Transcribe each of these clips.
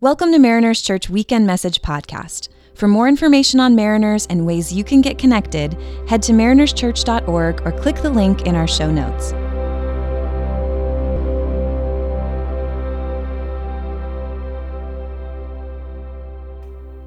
Welcome to Mariners Church Weekend Message Podcast. For more information on Mariners and ways you can get connected, head to marinerschurch.org or click the link in our show notes.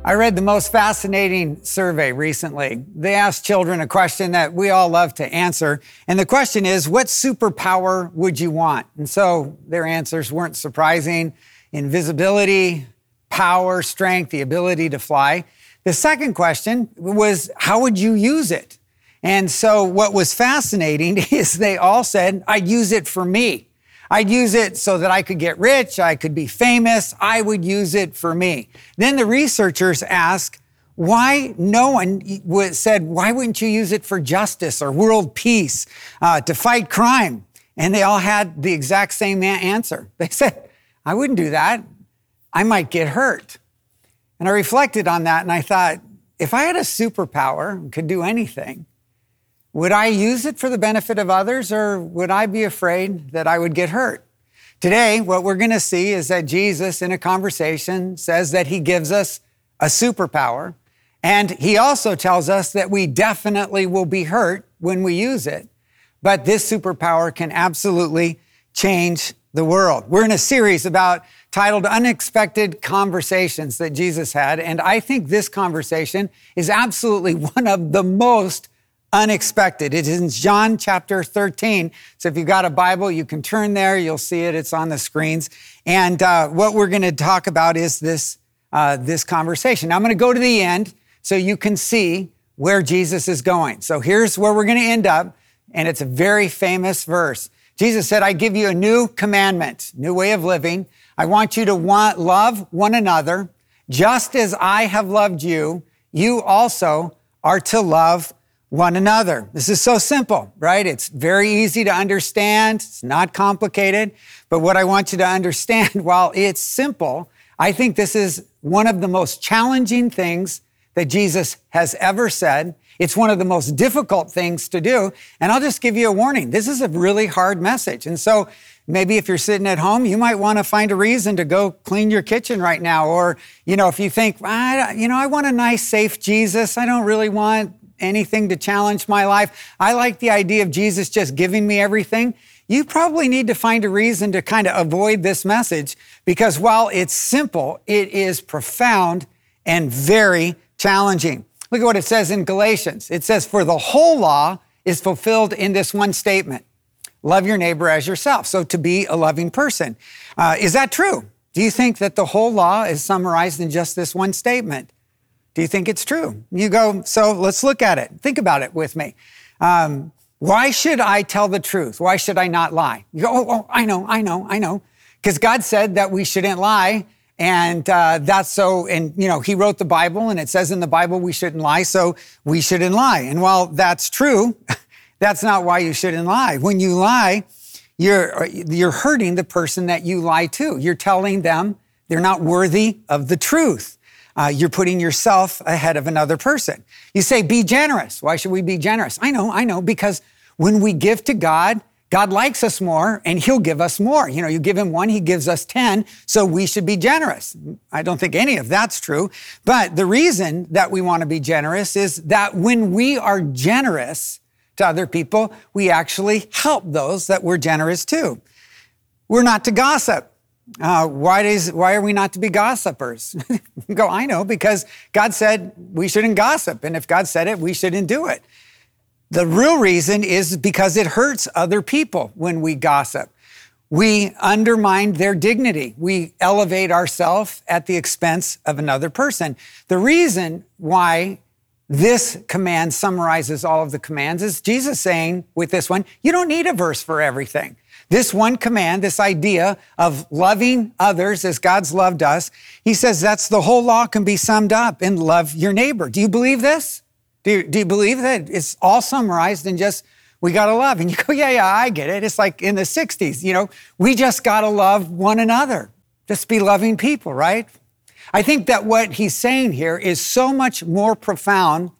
I read the most fascinating survey recently. They asked children a question that we all love to answer. And the question is, what superpower would you want? And so their answers weren't surprising invisibility, power, strength, the ability to fly. The second question was, how would you use it? And so what was fascinating is they all said, I'd use it for me. I'd use it so that I could get rich, I could be famous, I would use it for me. Then the researchers asked, why no one said, why wouldn't you use it for justice or world peace, uh, to fight crime? And they all had the exact same answer. They said, I wouldn't do that. I might get hurt. And I reflected on that and I thought, if I had a superpower and could do anything, would I use it for the benefit of others or would I be afraid that I would get hurt? Today, what we're going to see is that Jesus, in a conversation, says that he gives us a superpower. And he also tells us that we definitely will be hurt when we use it. But this superpower can absolutely change the world. We're in a series about titled Unexpected Conversations that Jesus had. And I think this conversation is absolutely one of the most unexpected. It is in John chapter 13. So if you've got a Bible, you can turn there. You'll see it. It's on the screens. And uh, what we're going to talk about is this, uh, this conversation. Now, I'm going to go to the end so you can see where Jesus is going. So here's where we're going to end up. And it's a very famous verse. Jesus said, I give you a new commandment, new way of living. I want you to want, love one another just as I have loved you. You also are to love one another. This is so simple, right? It's very easy to understand. It's not complicated. But what I want you to understand, while it's simple, I think this is one of the most challenging things that Jesus has ever said. It's one of the most difficult things to do. And I'll just give you a warning. This is a really hard message. And so maybe if you're sitting at home, you might want to find a reason to go clean your kitchen right now. Or, you know, if you think, I, you know, I want a nice, safe Jesus. I don't really want anything to challenge my life. I like the idea of Jesus just giving me everything. You probably need to find a reason to kind of avoid this message because while it's simple, it is profound and very challenging. Look at what it says in Galatians. It says, For the whole law is fulfilled in this one statement love your neighbor as yourself. So to be a loving person. Uh, is that true? Do you think that the whole law is summarized in just this one statement? Do you think it's true? You go, so let's look at it. Think about it with me. Um, why should I tell the truth? Why should I not lie? You go, oh, oh I know, I know, I know. Because God said that we shouldn't lie. And uh, that's so, and you know, he wrote the Bible and it says in the Bible we shouldn't lie, so we shouldn't lie. And while that's true, that's not why you shouldn't lie. When you lie, you're, you're hurting the person that you lie to. You're telling them they're not worthy of the truth. Uh, you're putting yourself ahead of another person. You say, be generous. Why should we be generous? I know, I know, because when we give to God, God likes us more and he'll give us more. You know, you give him one, he gives us 10. So we should be generous. I don't think any of that's true. But the reason that we want to be generous is that when we are generous to other people, we actually help those that we're generous to. We're not to gossip. Uh, why, does, why are we not to be gossipers? go, I know, because God said we shouldn't gossip. And if God said it, we shouldn't do it. The real reason is because it hurts other people when we gossip. We undermine their dignity. We elevate ourselves at the expense of another person. The reason why this command summarizes all of the commands is Jesus saying with this one, you don't need a verse for everything. This one command, this idea of loving others as God's loved us, he says that's the whole law can be summed up in love your neighbor. Do you believe this? Do you, do you believe that it's all summarized in just, we got to love? And you go, yeah, yeah, I get it. It's like in the 60s, you know, we just got to love one another. Just be loving people, right? I think that what he's saying here is so much more profound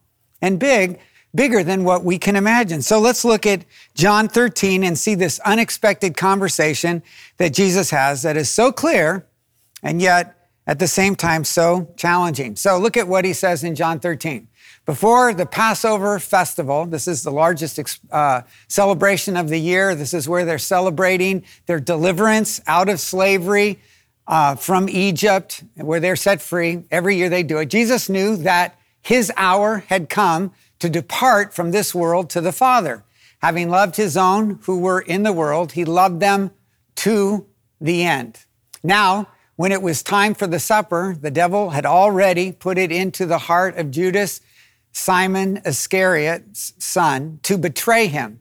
and big, bigger than what we can imagine. So let's look at John 13 and see this unexpected conversation that Jesus has that is so clear and yet at the same time so challenging. So look at what he says in John 13. Before the Passover festival, this is the largest uh, celebration of the year. This is where they're celebrating their deliverance out of slavery uh, from Egypt, where they're set free. Every year they do it. Jesus knew that his hour had come to depart from this world to the Father. Having loved his own who were in the world, he loved them to the end. Now, when it was time for the supper, the devil had already put it into the heart of Judas, Simon Iscariot's son, to betray him.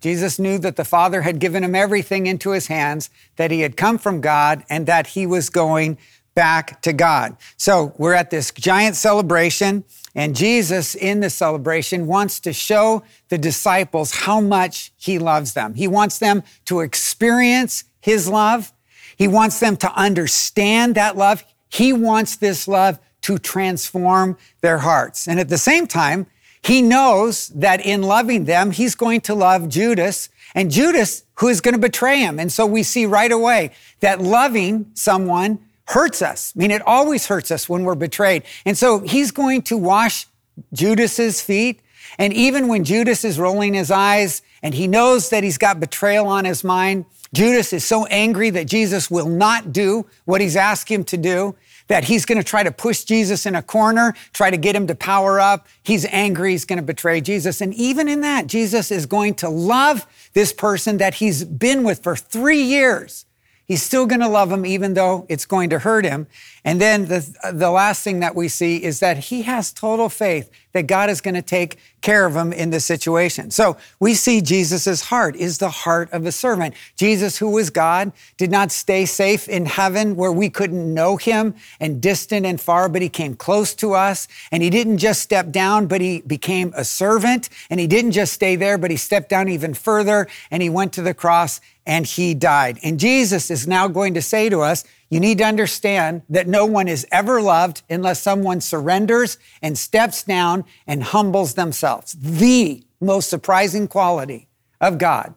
Jesus knew that the Father had given him everything into his hands, that he had come from God, and that he was going back to God. So we're at this giant celebration, and Jesus in the celebration wants to show the disciples how much he loves them. He wants them to experience his love he wants them to understand that love. He wants this love to transform their hearts. And at the same time, he knows that in loving them, he's going to love Judas and Judas, who is going to betray him. And so we see right away that loving someone hurts us. I mean, it always hurts us when we're betrayed. And so he's going to wash Judas's feet. And even when Judas is rolling his eyes and he knows that he's got betrayal on his mind, Judas is so angry that Jesus will not do what he's asked him to do, that he's going to try to push Jesus in a corner, try to get him to power up. He's angry. He's going to betray Jesus. And even in that, Jesus is going to love this person that he's been with for three years. He's still going to love him even though it's going to hurt him. And then the, the last thing that we see is that he has total faith that God is going to take care of him in this situation. So we see Jesus' heart is the heart of a servant. Jesus, who was God, did not stay safe in heaven where we couldn't know him and distant and far, but he came close to us. And he didn't just step down, but he became a servant. And he didn't just stay there, but he stepped down even further and he went to the cross and he died. And Jesus is now going to say to us, you need to understand that no one is ever loved unless someone surrenders and steps down and humbles themselves. The most surprising quality of God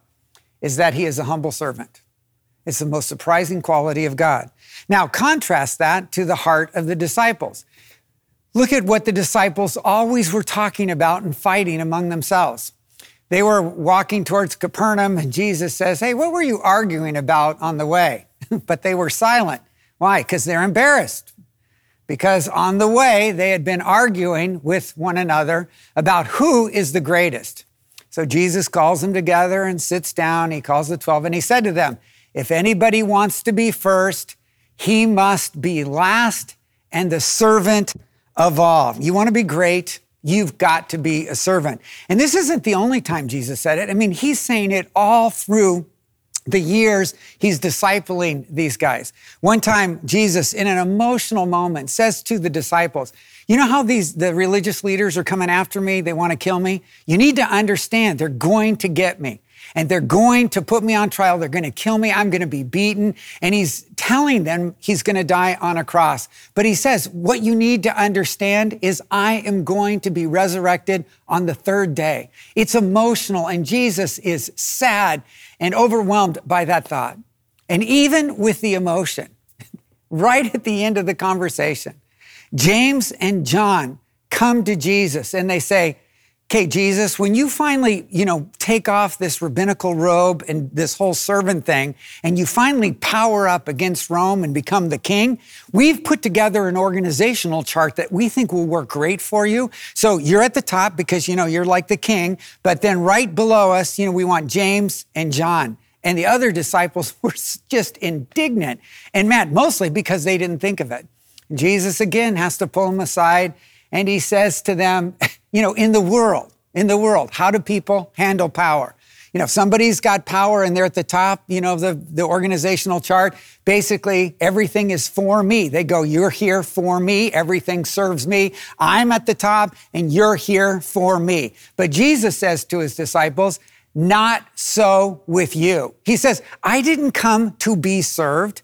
is that he is a humble servant. It's the most surprising quality of God. Now, contrast that to the heart of the disciples. Look at what the disciples always were talking about and fighting among themselves. They were walking towards Capernaum, and Jesus says, Hey, what were you arguing about on the way? but they were silent. Why? Because they're embarrassed. Because on the way, they had been arguing with one another about who is the greatest. So Jesus calls them together and sits down. He calls the 12 and he said to them, If anybody wants to be first, he must be last and the servant of all. You want to be great? You've got to be a servant. And this isn't the only time Jesus said it. I mean, he's saying it all through the years he's discipling these guys. One time, Jesus, in an emotional moment, says to the disciples, You know how these the religious leaders are coming after me? They want to kill me. You need to understand they're going to get me and they're going to put me on trial. They're going to kill me. I'm going to be beaten. And he's telling them he's going to die on a cross. But he says, what you need to understand is I am going to be resurrected on the third day. It's emotional and Jesus is sad and overwhelmed by that thought. And even with the emotion, right at the end of the conversation, James and John come to Jesus and they say, Okay, Jesus, when you finally, you know, take off this rabbinical robe and this whole servant thing, and you finally power up against Rome and become the king, we've put together an organizational chart that we think will work great for you. So you're at the top because, you know, you're like the king, but then right below us, you know, we want James and John. And the other disciples were just indignant and mad, mostly because they didn't think of it. Jesus again has to pull them aside and he says to them, you know, in the world, in the world, how do people handle power? You know, if somebody's got power and they're at the top, you know, the, the organizational chart, basically everything is for me. They go, you're here for me. Everything serves me. I'm at the top and you're here for me. But Jesus says to his disciples, not so with you. He says, I didn't come to be served.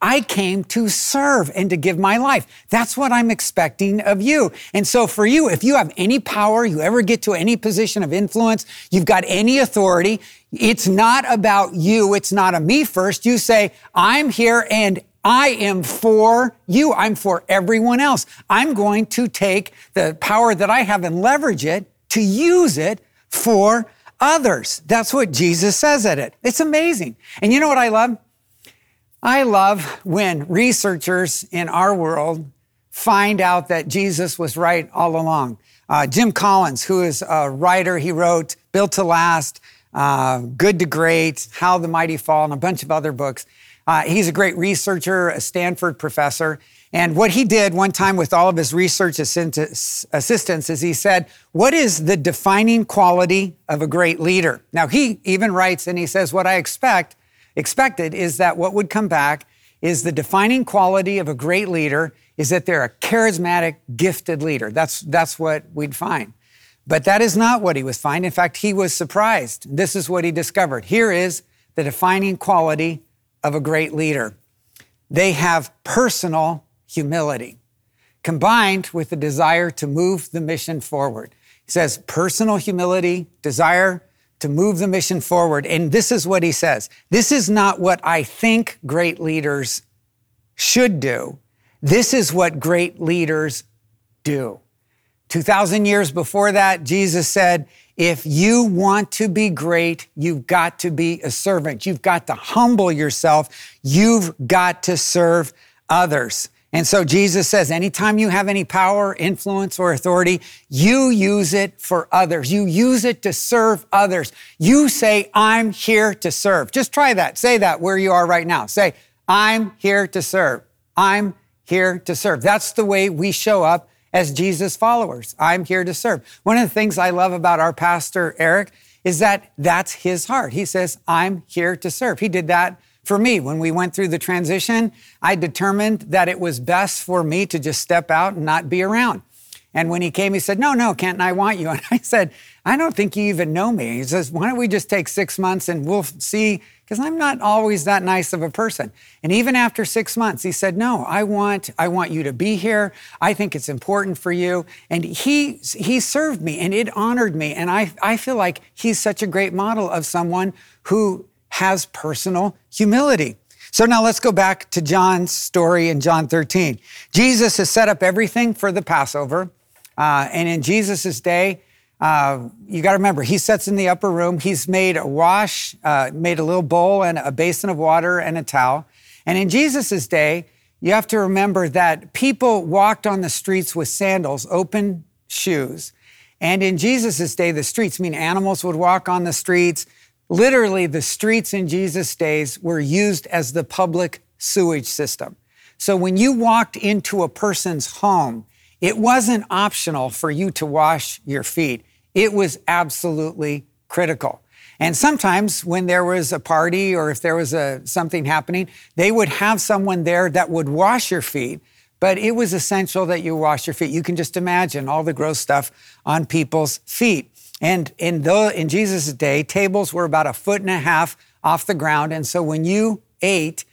I came to serve and to give my life. That's what I'm expecting of you. And so for you, if you have any power, you ever get to any position of influence, you've got any authority, it's not about you. It's not a me first. You say, I'm here and I am for you. I'm for everyone else. I'm going to take the power that I have and leverage it to use it for others. That's what Jesus says at it. It's amazing. And you know what I love? I love when researchers in our world find out that Jesus was right all along. Uh, Jim Collins, who is a writer, he wrote Built to Last, uh, Good to Great, How the Mighty Fall, and a bunch of other books. Uh, he's a great researcher, a Stanford professor. And what he did one time with all of his research assistants is he said, What is the defining quality of a great leader? Now, he even writes and he says, What I expect, expected is that what would come back is the defining quality of a great leader is that they're a charismatic, gifted leader. That's, that's what we'd find. But that is not what he was finding. In fact, he was surprised. This is what he discovered. Here is the defining quality of a great leader they have personal humility combined with the desire to move the mission forward. He says personal humility, desire to move the mission forward. And this is what he says this is not what I think great leaders should do. This is what great leaders do. 2,000 years before that, Jesus said, if you want to be great, you've got to be a servant. You've got to humble yourself. You've got to serve others. And so Jesus says, anytime you have any power, influence, or authority, you use it for others. You use it to serve others. You say, I'm here to serve. Just try that. Say that where you are right now. Say, I'm here to serve. I'm here to serve. That's the way we show up as Jesus followers. I'm here to serve. One of the things I love about our pastor, Eric, is that that's his heart. He says, I'm here to serve. He did that for me when we went through the transition. I determined that it was best for me to just step out and not be around. And when he came, he said, No, no, Kenton, I want you. And I said, I don't think you even know me. He says, Why don't we just take six months and we'll see because I'm not always that nice of a person. And even after six months, he said, "No, I want, I want you to be here. I think it's important for you." And he he served me, and it honored me. And I I feel like he's such a great model of someone who has personal humility. So now let's go back to John's story in John 13. Jesus has set up everything for the Passover, uh, and in Jesus' day, uh, you got to remember, he sits in the upper room. He's made a wash, uh, made a little bowl and a basin of water and a towel. And in Jesus' day, you have to remember that people walked on the streets with sandals, open shoes. And in Jesus' day, the streets mean animals would walk on the streets. Literally, the streets in Jesus' days were used as the public sewage system. So when you walked into a person's home, it wasn't optional for you to wash your feet. It was absolutely critical. And sometimes when there was a party or if there was a, something happening, they would have someone there that would wash your feet. But it was essential that you wash your feet. You can just imagine all the gross stuff on people's feet. And in, the, in Jesus' day, tables were about a foot and a half off the ground. And so when you ate,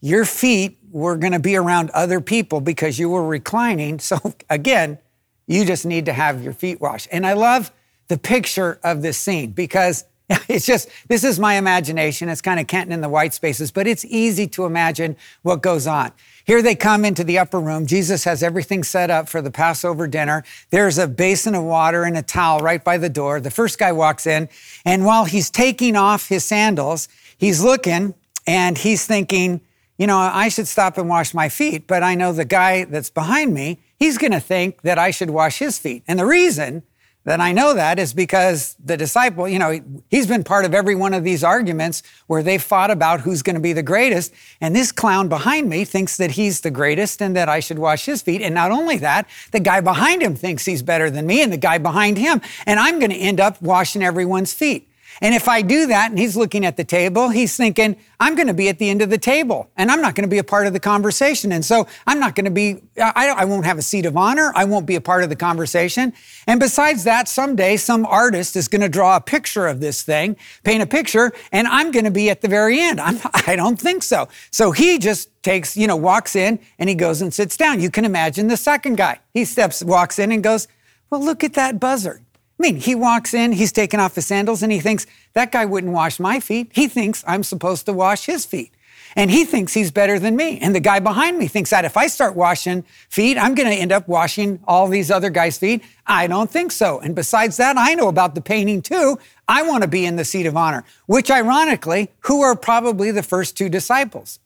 your feet were going to be around other people because you were reclining. So again, you just need to have your feet washed. And I love the picture of this scene because it's just, this is my imagination. It's kind of Kenton in the white spaces, but it's easy to imagine what goes on. Here they come into the upper room. Jesus has everything set up for the Passover dinner. There's a basin of water and a towel right by the door. The first guy walks in, and while he's taking off his sandals, he's looking and he's thinking, you know, I should stop and wash my feet, but I know the guy that's behind me, he's going to think that I should wash his feet. And the reason that I know that is because the disciple, you know, he's been part of every one of these arguments where they've fought about who's going to be the greatest. And this clown behind me thinks that he's the greatest and that I should wash his feet. And not only that, the guy behind him thinks he's better than me and the guy behind him. And I'm going to end up washing everyone's feet. And if I do that and he's looking at the table, he's thinking, I'm going to be at the end of the table and I'm not going to be a part of the conversation. And so I'm not going to be, I, I, won't have a seat of honor. I won't be a part of the conversation. And besides that, someday some artist is going to draw a picture of this thing, paint a picture, and I'm going to be at the very end. I'm, I don't think so. So he just takes, you know, walks in and he goes and sits down. You can imagine the second guy. He steps, walks in and goes, well, look at that buzzard. I mean, he walks in, he's taken off his sandals, and he thinks, that guy wouldn't wash my feet. He thinks I'm supposed to wash his feet. And he thinks he's better than me. And the guy behind me thinks that if I start washing feet, I'm going to end up washing all these other guys' feet. I don't think so. And besides that, I know about the painting too. I want to be in the seat of honor, which ironically, who are probably the first two disciples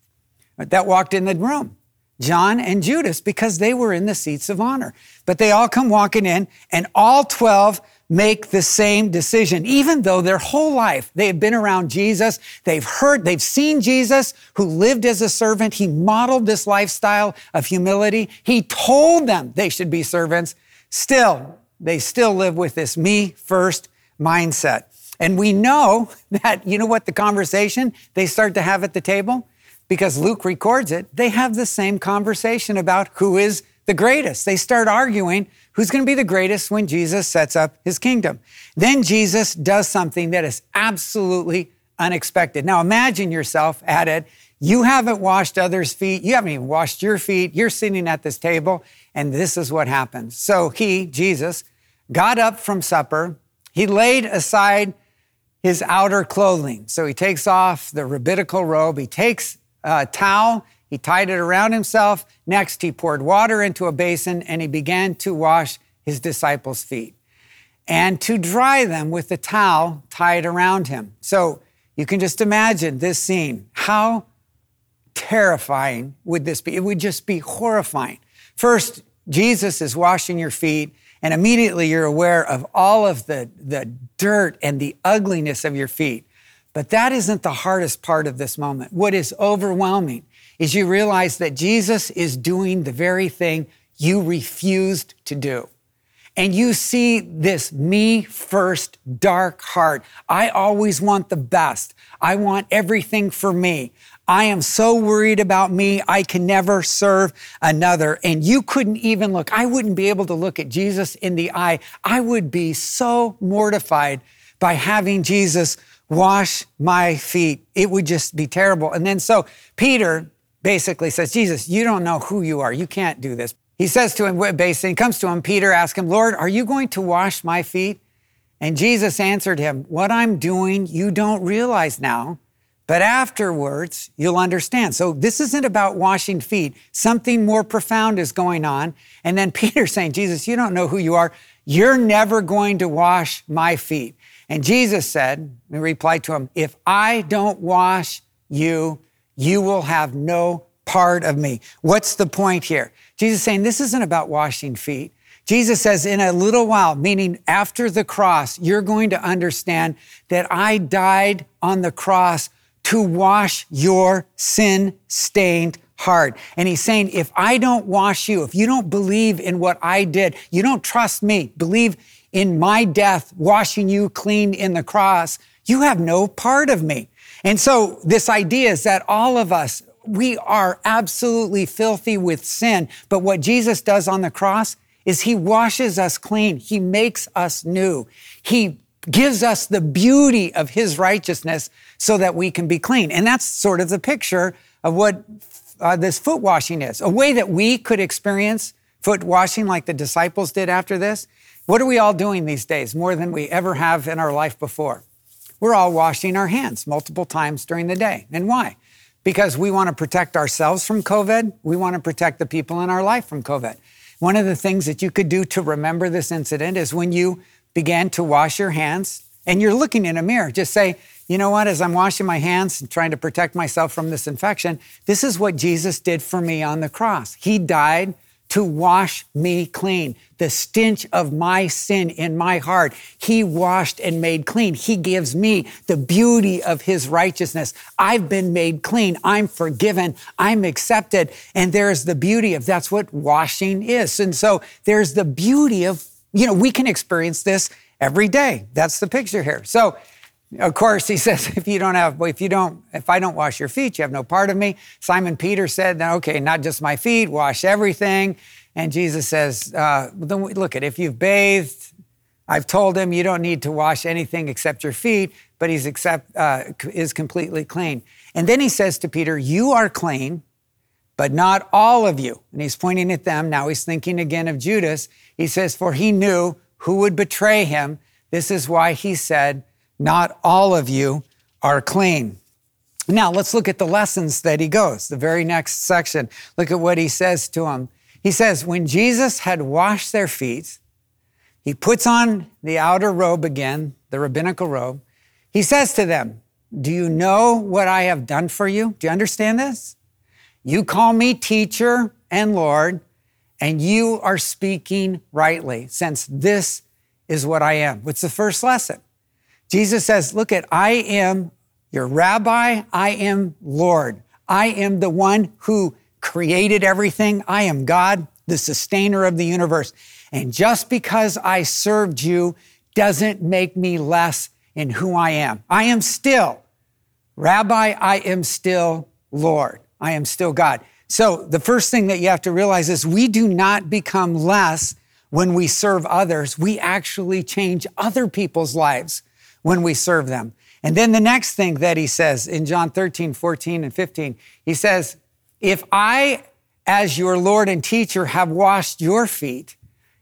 that walked in the room? John and Judas, because they were in the seats of honor. But they all come walking in, and all 12 make the same decision, even though their whole life they have been around Jesus. They've heard, they've seen Jesus who lived as a servant. He modeled this lifestyle of humility. He told them they should be servants. Still, they still live with this me first mindset. And we know that, you know what, the conversation they start to have at the table? Because Luke records it, they have the same conversation about who is the greatest. They start arguing who's going to be the greatest when Jesus sets up his kingdom. Then Jesus does something that is absolutely unexpected. Now imagine yourself at it. You haven't washed others' feet. You haven't even washed your feet. You're sitting at this table, and this is what happens. So he, Jesus, got up from supper. He laid aside his outer clothing. So he takes off the rabbinical robe. He takes a towel he tied it around himself. Next, he poured water into a basin and he began to wash his disciples' feet and to dry them with the towel tied around him. So you can just imagine this scene. How terrifying would this be? It would just be horrifying. First, Jesus is washing your feet, and immediately you're aware of all of the, the dirt and the ugliness of your feet. But that isn't the hardest part of this moment. What is overwhelming is you realize that Jesus is doing the very thing you refused to do. And you see this me first dark heart. I always want the best. I want everything for me. I am so worried about me, I can never serve another. And you couldn't even look, I wouldn't be able to look at Jesus in the eye. I would be so mortified by having Jesus wash my feet. It would just be terrible. And then so Peter, basically says, Jesus, you don't know who you are. You can't do this. He says to him, basically, comes to him, Peter asks him, Lord, are you going to wash my feet? And Jesus answered him, What I'm doing, you don't realize now, but afterwards you'll understand. So this isn't about washing feet. Something more profound is going on. And then Peter saying, Jesus, you don't know who you are. You're never going to wash my feet. And Jesus said, in reply to him, If I don't wash you, you will have no part of me. What's the point here? Jesus saying this isn't about washing feet. Jesus says, in a little while, meaning after the cross, you're going to understand that I died on the cross to wash your sin stained heart. And he's saying, if I don't wash you, if you don't believe in what I did, you don't trust me, believe in my death, washing you clean in the cross, you have no part of me. And so this idea is that all of us, we are absolutely filthy with sin. But what Jesus does on the cross is he washes us clean. He makes us new. He gives us the beauty of his righteousness so that we can be clean. And that's sort of the picture of what uh, this foot washing is. A way that we could experience foot washing like the disciples did after this. What are we all doing these days more than we ever have in our life before? We're all washing our hands multiple times during the day. And why? Because we want to protect ourselves from COVID. We want to protect the people in our life from COVID. One of the things that you could do to remember this incident is when you began to wash your hands and you're looking in a mirror, just say, you know what, as I'm washing my hands and trying to protect myself from this infection, this is what Jesus did for me on the cross. He died to wash me clean. The stench of my sin in my heart, He washed and made clean. He gives me the beauty of His righteousness. I've been made clean. I'm forgiven. I'm accepted. And there's the beauty of that's what washing is. And so there's the beauty of, you know, we can experience this every day. That's the picture here. So of course, he says, if you don't have, if you don't, if I don't wash your feet, you have no part of me. Simon Peter said, okay, not just my feet, wash everything. And Jesus says, uh, look at if you've bathed, I've told him you don't need to wash anything except your feet, but he's accept, uh, is completely clean. And then he says to Peter, you are clean, but not all of you. And he's pointing at them. Now he's thinking again of Judas. He says, for he knew who would betray him. This is why he said, not all of you are clean. Now, let's look at the lessons that he goes. The very next section, look at what he says to them. He says, When Jesus had washed their feet, he puts on the outer robe again, the rabbinical robe. He says to them, Do you know what I have done for you? Do you understand this? You call me teacher and Lord, and you are speaking rightly, since this is what I am. What's the first lesson? Jesus says, Look at, I am your rabbi, I am Lord. I am the one who created everything. I am God, the sustainer of the universe. And just because I served you doesn't make me less in who I am. I am still Rabbi, I am still Lord. I am still God. So the first thing that you have to realize is we do not become less when we serve others. We actually change other people's lives when we serve them. And then the next thing that he says in John 13, 14, and 15, he says, If I, as your Lord and teacher, have washed your feet,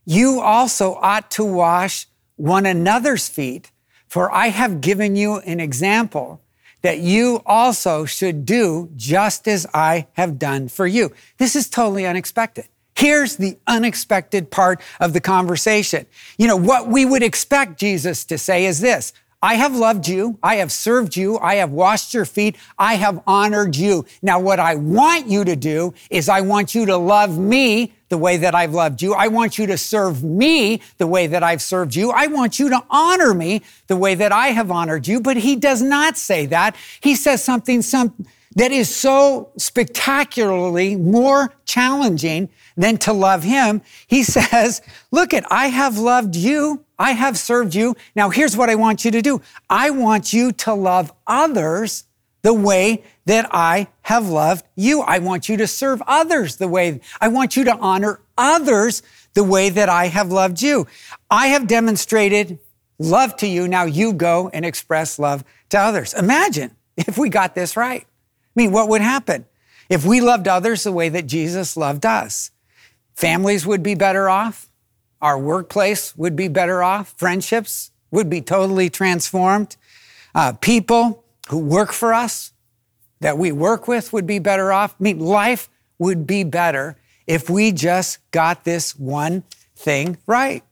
you also ought to wash one another's feet, for I have given you an example that you also should do just as I have done for you. This is totally unexpected. Here's the unexpected part of the conversation. You know, what we would expect Jesus to say is this I have loved you. I have served you. I have washed your feet. I have honored you. Now, what I want you to do is I want you to love me the way that I've loved you. I want you to serve me the way that I've served you. I want you to honor me the way that I have honored you. But he does not say that. He says something, some, that is so spectacularly more challenging than to love him. He says, look at, I have loved you. I have served you. Now here's what I want you to do. I want you to love others the way that I have loved you. I want you to serve others the way, I want you to honor others the way that I have loved you. I have demonstrated love to you. Now you go and express love to others. Imagine if we got this right. I mean, what would happen if we loved others the way that Jesus loved us? Families would be better off. Our workplace would be better off. Friendships would be totally transformed. Uh, people who work for us, that we work with, would be better off. I mean, life would be better if we just got this one thing right.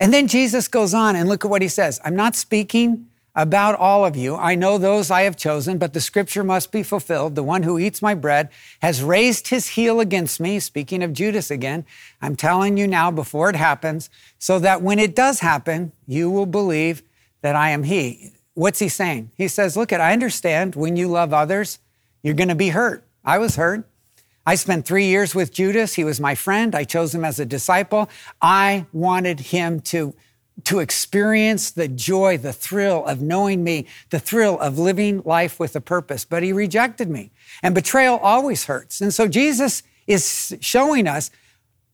And then Jesus goes on and look at what he says. I'm not speaking about all of you. I know those I have chosen, but the scripture must be fulfilled. The one who eats my bread has raised his heel against me. Speaking of Judas again, I'm telling you now before it happens, so that when it does happen, you will believe that I am he. What's he saying? He says, Look, at I understand when you love others, you're going to be hurt. I was hurt. I spent three years with Judas. He was my friend. I chose him as a disciple. I wanted him to to experience the joy, the thrill of knowing me, the thrill of living life with a purpose. But he rejected me. And betrayal always hurts. And so Jesus is showing us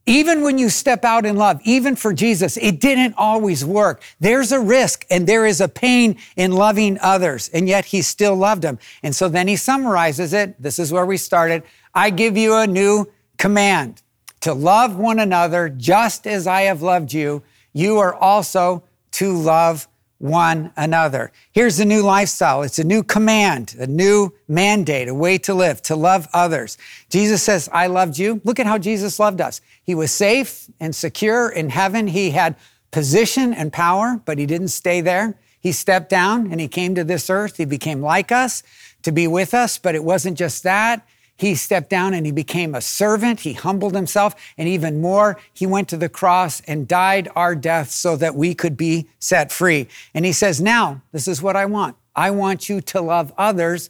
even when you step out in love, even for Jesus, it didn't always work. There's a risk and there is a pain in loving others, and yet he still loved them. And so then he summarizes it. This is where we started. I give you a new command to love one another just as I have loved you you are also to love one another. Here's a new lifestyle. It's a new command, a new mandate, a way to live, to love others. Jesus says, I loved you. Look at how Jesus loved us. He was safe and secure in heaven. He had position and power, but he didn't stay there. He stepped down and he came to this earth. He became like us to be with us, but it wasn't just that. He stepped down and he became a servant. He humbled himself. And even more, he went to the cross and died our death so that we could be set free. And he says, Now, this is what I want. I want you to love others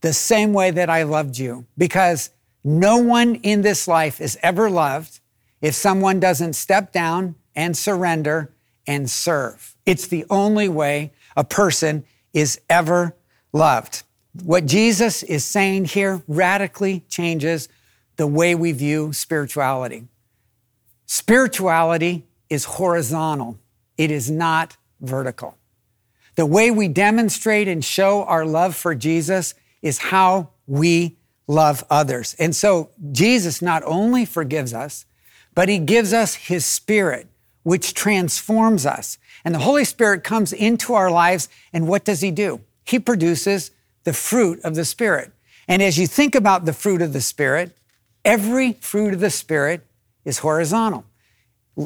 the same way that I loved you. Because no one in this life is ever loved if someone doesn't step down and surrender and serve. It's the only way a person is ever loved. What Jesus is saying here radically changes the way we view spirituality. Spirituality is horizontal, it is not vertical. The way we demonstrate and show our love for Jesus is how we love others. And so Jesus not only forgives us, but he gives us his spirit, which transforms us. And the Holy Spirit comes into our lives, and what does he do? He produces the fruit of the Spirit. And as you think about the fruit of the Spirit, every fruit of the Spirit is horizontal.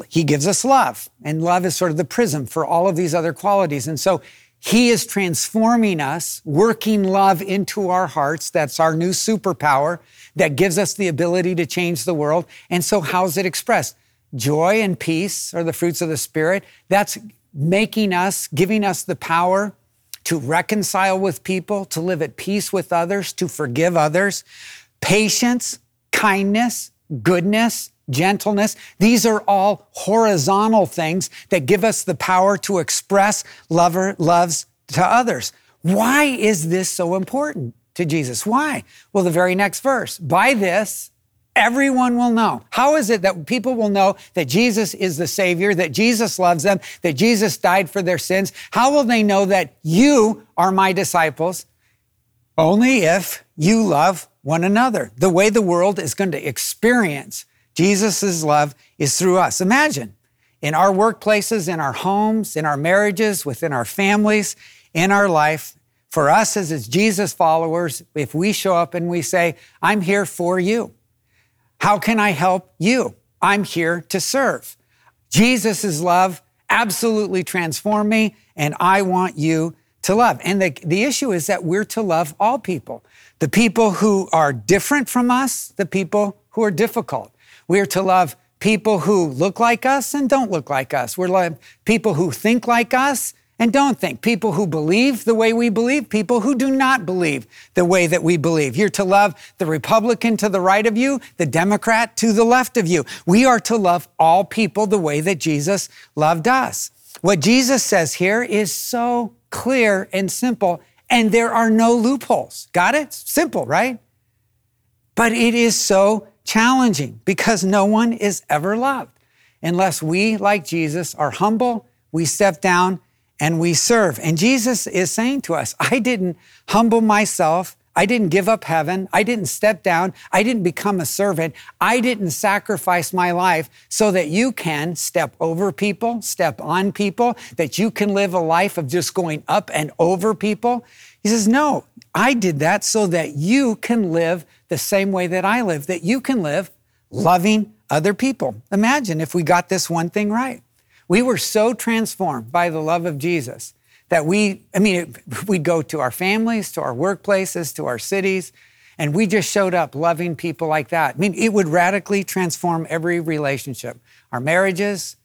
He gives us love, and love is sort of the prism for all of these other qualities. And so he is transforming us, working love into our hearts. That's our new superpower that gives us the ability to change the world. And so, how's it expressed? Joy and peace are the fruits of the Spirit. That's making us, giving us the power to reconcile with people, to live at peace with others, to forgive others. Patience, kindness, goodness, gentleness. These are all horizontal things that give us the power to express lover, loves to others. Why is this so important to Jesus? Why? Well, the very next verse. By this, everyone will know. How is it that people will know that Jesus is the Savior, that Jesus loves them, that Jesus died for their sins? How will they know that you are my disciples? Only if you love one another. The way the world is going to experience Jesus' love is through us. Imagine in our workplaces, in our homes, in our marriages, within our families, in our life, for us as, Jesus followers, if we show up and we say, I'm here for you. How can I help you? I'm here to serve. Jesus' love absolutely transformed me, and I want you to love. And the, the issue is that we're to love all people the people who are different from us, the people who are difficult. We are to love people who look like us and don't look like us. We're love people who think like us and don't think. People who believe the way we believe, people who do not believe the way that we believe. You're to love the Republican to the right of you, the Democrat to the left of you. We are to love all people the way that Jesus loved us. What Jesus says here is so clear and simple, and there are no loopholes. Got it? Simple, right? But it is so challenging because no one is ever loved unless we, like Jesus, are humble, we step down, and we serve. And Jesus is saying to us, I didn't humble myself. I didn't give up heaven. I didn't step down. I didn't become a servant. I didn't sacrifice my life so that you can step over people, step on people, that you can live a life of just going up and over people. He says, No, I did that so that you can live the same way that I live, that you can live loving other people. Imagine if we got this one thing right. We were so transformed by the love of Jesus that we, I mean, we'd go to our families, to our workplaces, to our cities, and we just showed up loving people like that. I mean, it would radically transform every relationship our marriages,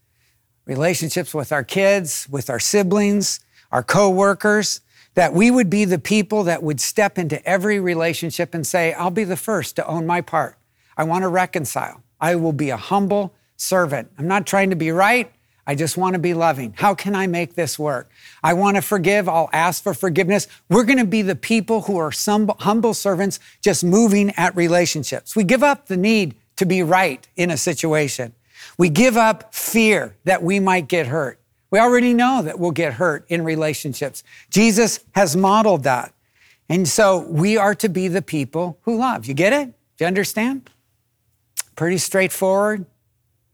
relationships with our kids, with our siblings, our coworkers that we would be the people that would step into every relationship and say, I'll be the first to own my part. I want to reconcile. I will be a humble servant. I'm not trying to be right. I just want to be loving. How can I make this work? I want to forgive. I'll ask for forgiveness. We're going to be the people who are some humble servants just moving at relationships. We give up the need to be right in a situation. We give up fear that we might get hurt. We already know that we'll get hurt in relationships. Jesus has modeled that. And so we are to be the people who love. You get it? Do you understand? Pretty straightforward,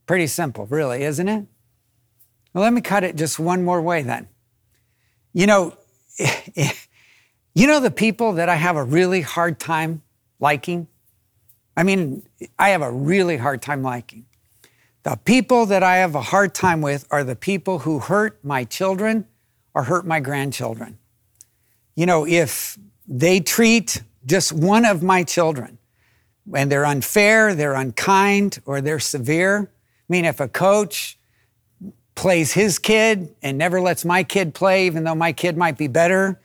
pretty simple, really, isn't it? Well, let me cut it just one more way then. You know, you know the people that I have a really hard time liking? I mean, I have a really hard time liking. The people that I have a hard time with are the people who hurt my children or hurt my grandchildren. You know, if they treat just one of my children and they're unfair, they're unkind, or they're severe, I mean, if a coach plays his kid and never lets my kid play, even though my kid might be better,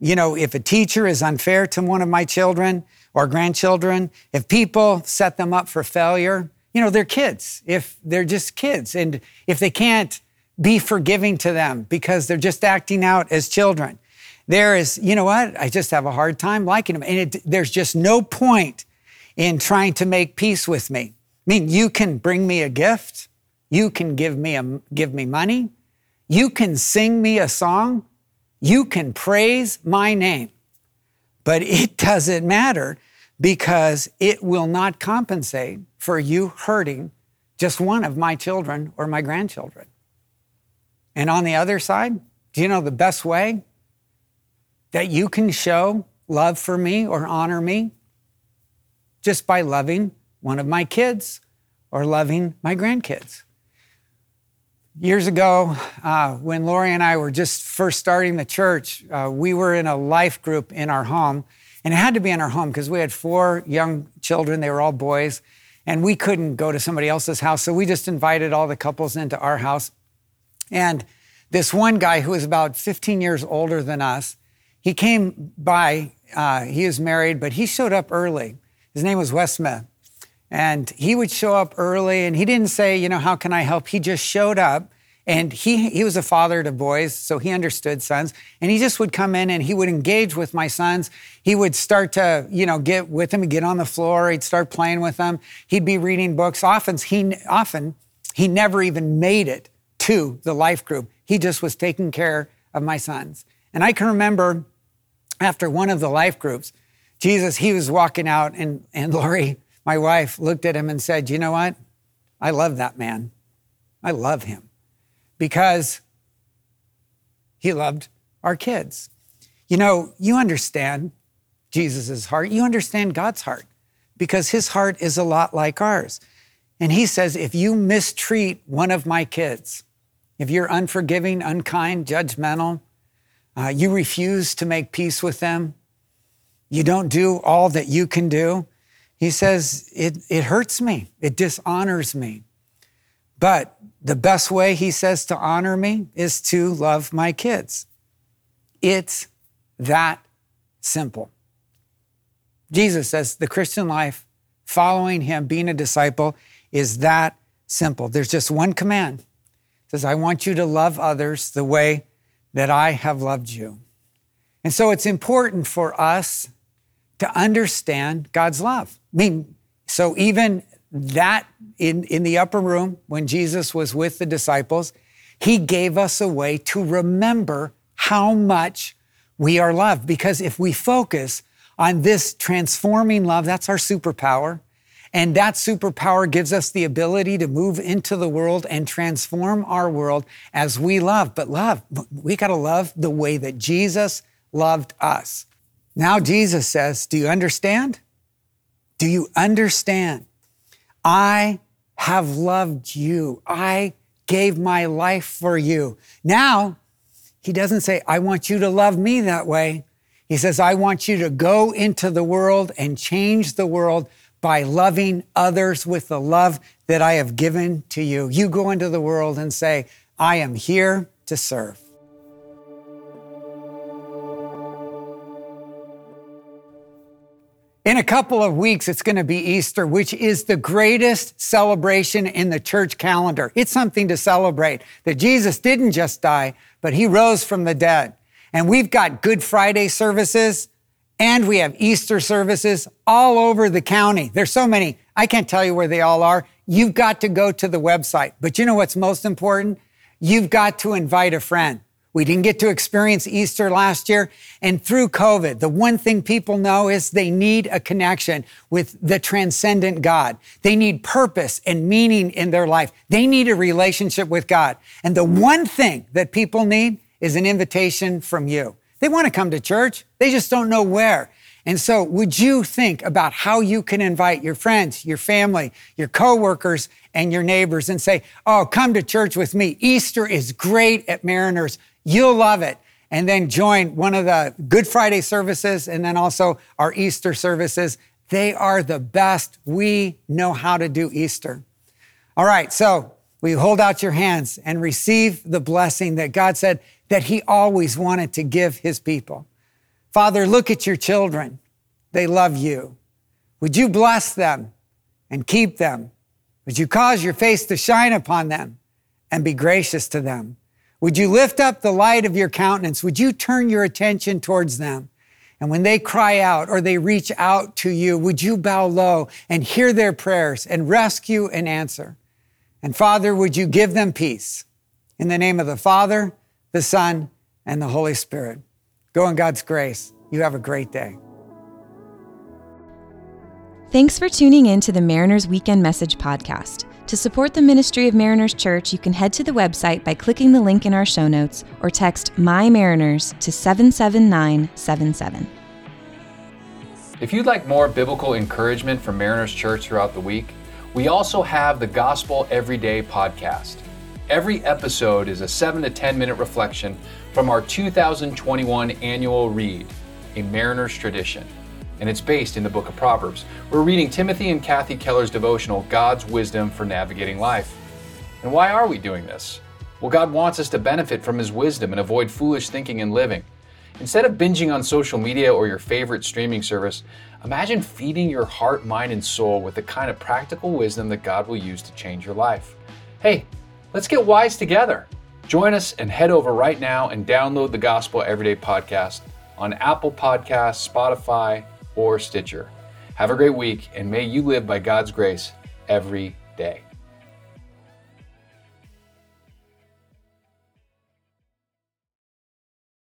you know, if a teacher is unfair to one of my children or grandchildren, if people set them up for failure, you know, they're kids, if they're just kids, and if they can't be forgiving to them because they're just acting out as children. There is, you know what? I just have a hard time liking them. And it, there's just no point in trying to make peace with me. I mean, you can bring me a gift. You can give me, a, give me money. You can sing me a song. You can praise my name. But it doesn't matter because it will not compensate for you hurting just one of my children or my grandchildren. And on the other side, do you know the best way that you can show love for me or honor me? Just by loving one of my kids or loving my grandkids. Years ago, uh, when Lori and I were just first starting the church, uh, we were in a life group in our home. And it had to be in our home because we had four young children. They were all boys. And we couldn't go to somebody else's house. So we just invited all the couples into our house. And this one guy who was about 15 years older than us, he came by. Uh, he was married, but he showed up early. His name was Wes Smith. And he would show up early and he didn't say, you know, how can I help? He just showed up and he, he was a father to boys, so he understood sons. And he just would come in and he would engage with my sons. He would start to, you know, get with them, get on the floor. He'd start playing with them. He'd be reading books. Often he, often he never even made it to the life group. He just was taking care of my sons. And I can remember after one of the life groups, Jesus, he was walking out and, and Lori, my wife looked at him and said, You know what? I love that man. I love him because he loved our kids. You know, you understand Jesus' heart, you understand God's heart because his heart is a lot like ours. And he says, If you mistreat one of my kids, if you're unforgiving, unkind, judgmental, uh, you refuse to make peace with them, you don't do all that you can do, he says, it, it hurts me, it dishonors me. But the best way, he says, to honor me is to love my kids. It's that simple. Jesus says the Christian life, following him, being a disciple, is that simple. There's just one command. It says, I want you to love others the way that I have loved you. And so it's important for us to understand God's love. I mean, so even that in, in the upper room when Jesus was with the disciples, he gave us a way to remember how much we are loved. Because if we focus on this transforming love, that's our superpower. And that superpower gives us the ability to move into the world and transform our world as we love. But love, we got to love the way that Jesus loved us. Now, Jesus says, Do you understand? Do you understand? I have loved you. I gave my life for you. Now, he doesn't say, I want you to love me that way. He says, I want you to go into the world and change the world by loving others with the love that I have given to you. You go into the world and say, I am here to serve. In a couple of weeks, it's going to be Easter, which is the greatest celebration in the church calendar. It's something to celebrate that Jesus didn't just die, but he rose from the dead. And we've got Good Friday services and we have Easter services all over the county. There's so many. I can't tell you where they all are. You've got to go to the website. But you know what's most important? You've got to invite a friend. We didn't get to experience Easter last year. And through COVID, the one thing people know is they need a connection with the transcendent God. They need purpose and meaning in their life. They need a relationship with God. And the one thing that people need is an invitation from you. They want to come to church. They just don't know where. And so would you think about how you can invite your friends, your family, your coworkers, and your neighbors and say, Oh, come to church with me. Easter is great at Mariners. You'll love it. And then join one of the Good Friday services and then also our Easter services. They are the best. We know how to do Easter. All right, so we hold out your hands and receive the blessing that God said that He always wanted to give His people. Father, look at your children. They love you. Would you bless them and keep them? Would you cause your face to shine upon them and be gracious to them? Would you lift up the light of your countenance? Would you turn your attention towards them? And when they cry out or they reach out to you, would you bow low and hear their prayers and rescue and answer? And Father, would you give them peace? In the name of the Father, the Son, and the Holy Spirit. Go in God's grace. You have a great day. Thanks for tuning in to the Mariners Weekend Message podcast. To support the ministry of Mariners Church, you can head to the website by clicking the link in our show notes or text My Mariners to 77977. If you'd like more biblical encouragement from Mariners Church throughout the week, we also have the Gospel Everyday podcast. Every episode is a 7 to 10 minute reflection from our 2021 annual read, A Mariner's Tradition. And it's based in the book of Proverbs. We're reading Timothy and Kathy Keller's devotional, God's Wisdom for Navigating Life. And why are we doing this? Well, God wants us to benefit from His wisdom and avoid foolish thinking and living. Instead of binging on social media or your favorite streaming service, imagine feeding your heart, mind, and soul with the kind of practical wisdom that God will use to change your life. Hey, let's get wise together. Join us and head over right now and download the Gospel Everyday podcast on Apple Podcasts, Spotify, or Stitcher. Have a great week, and may you live by God's grace every day.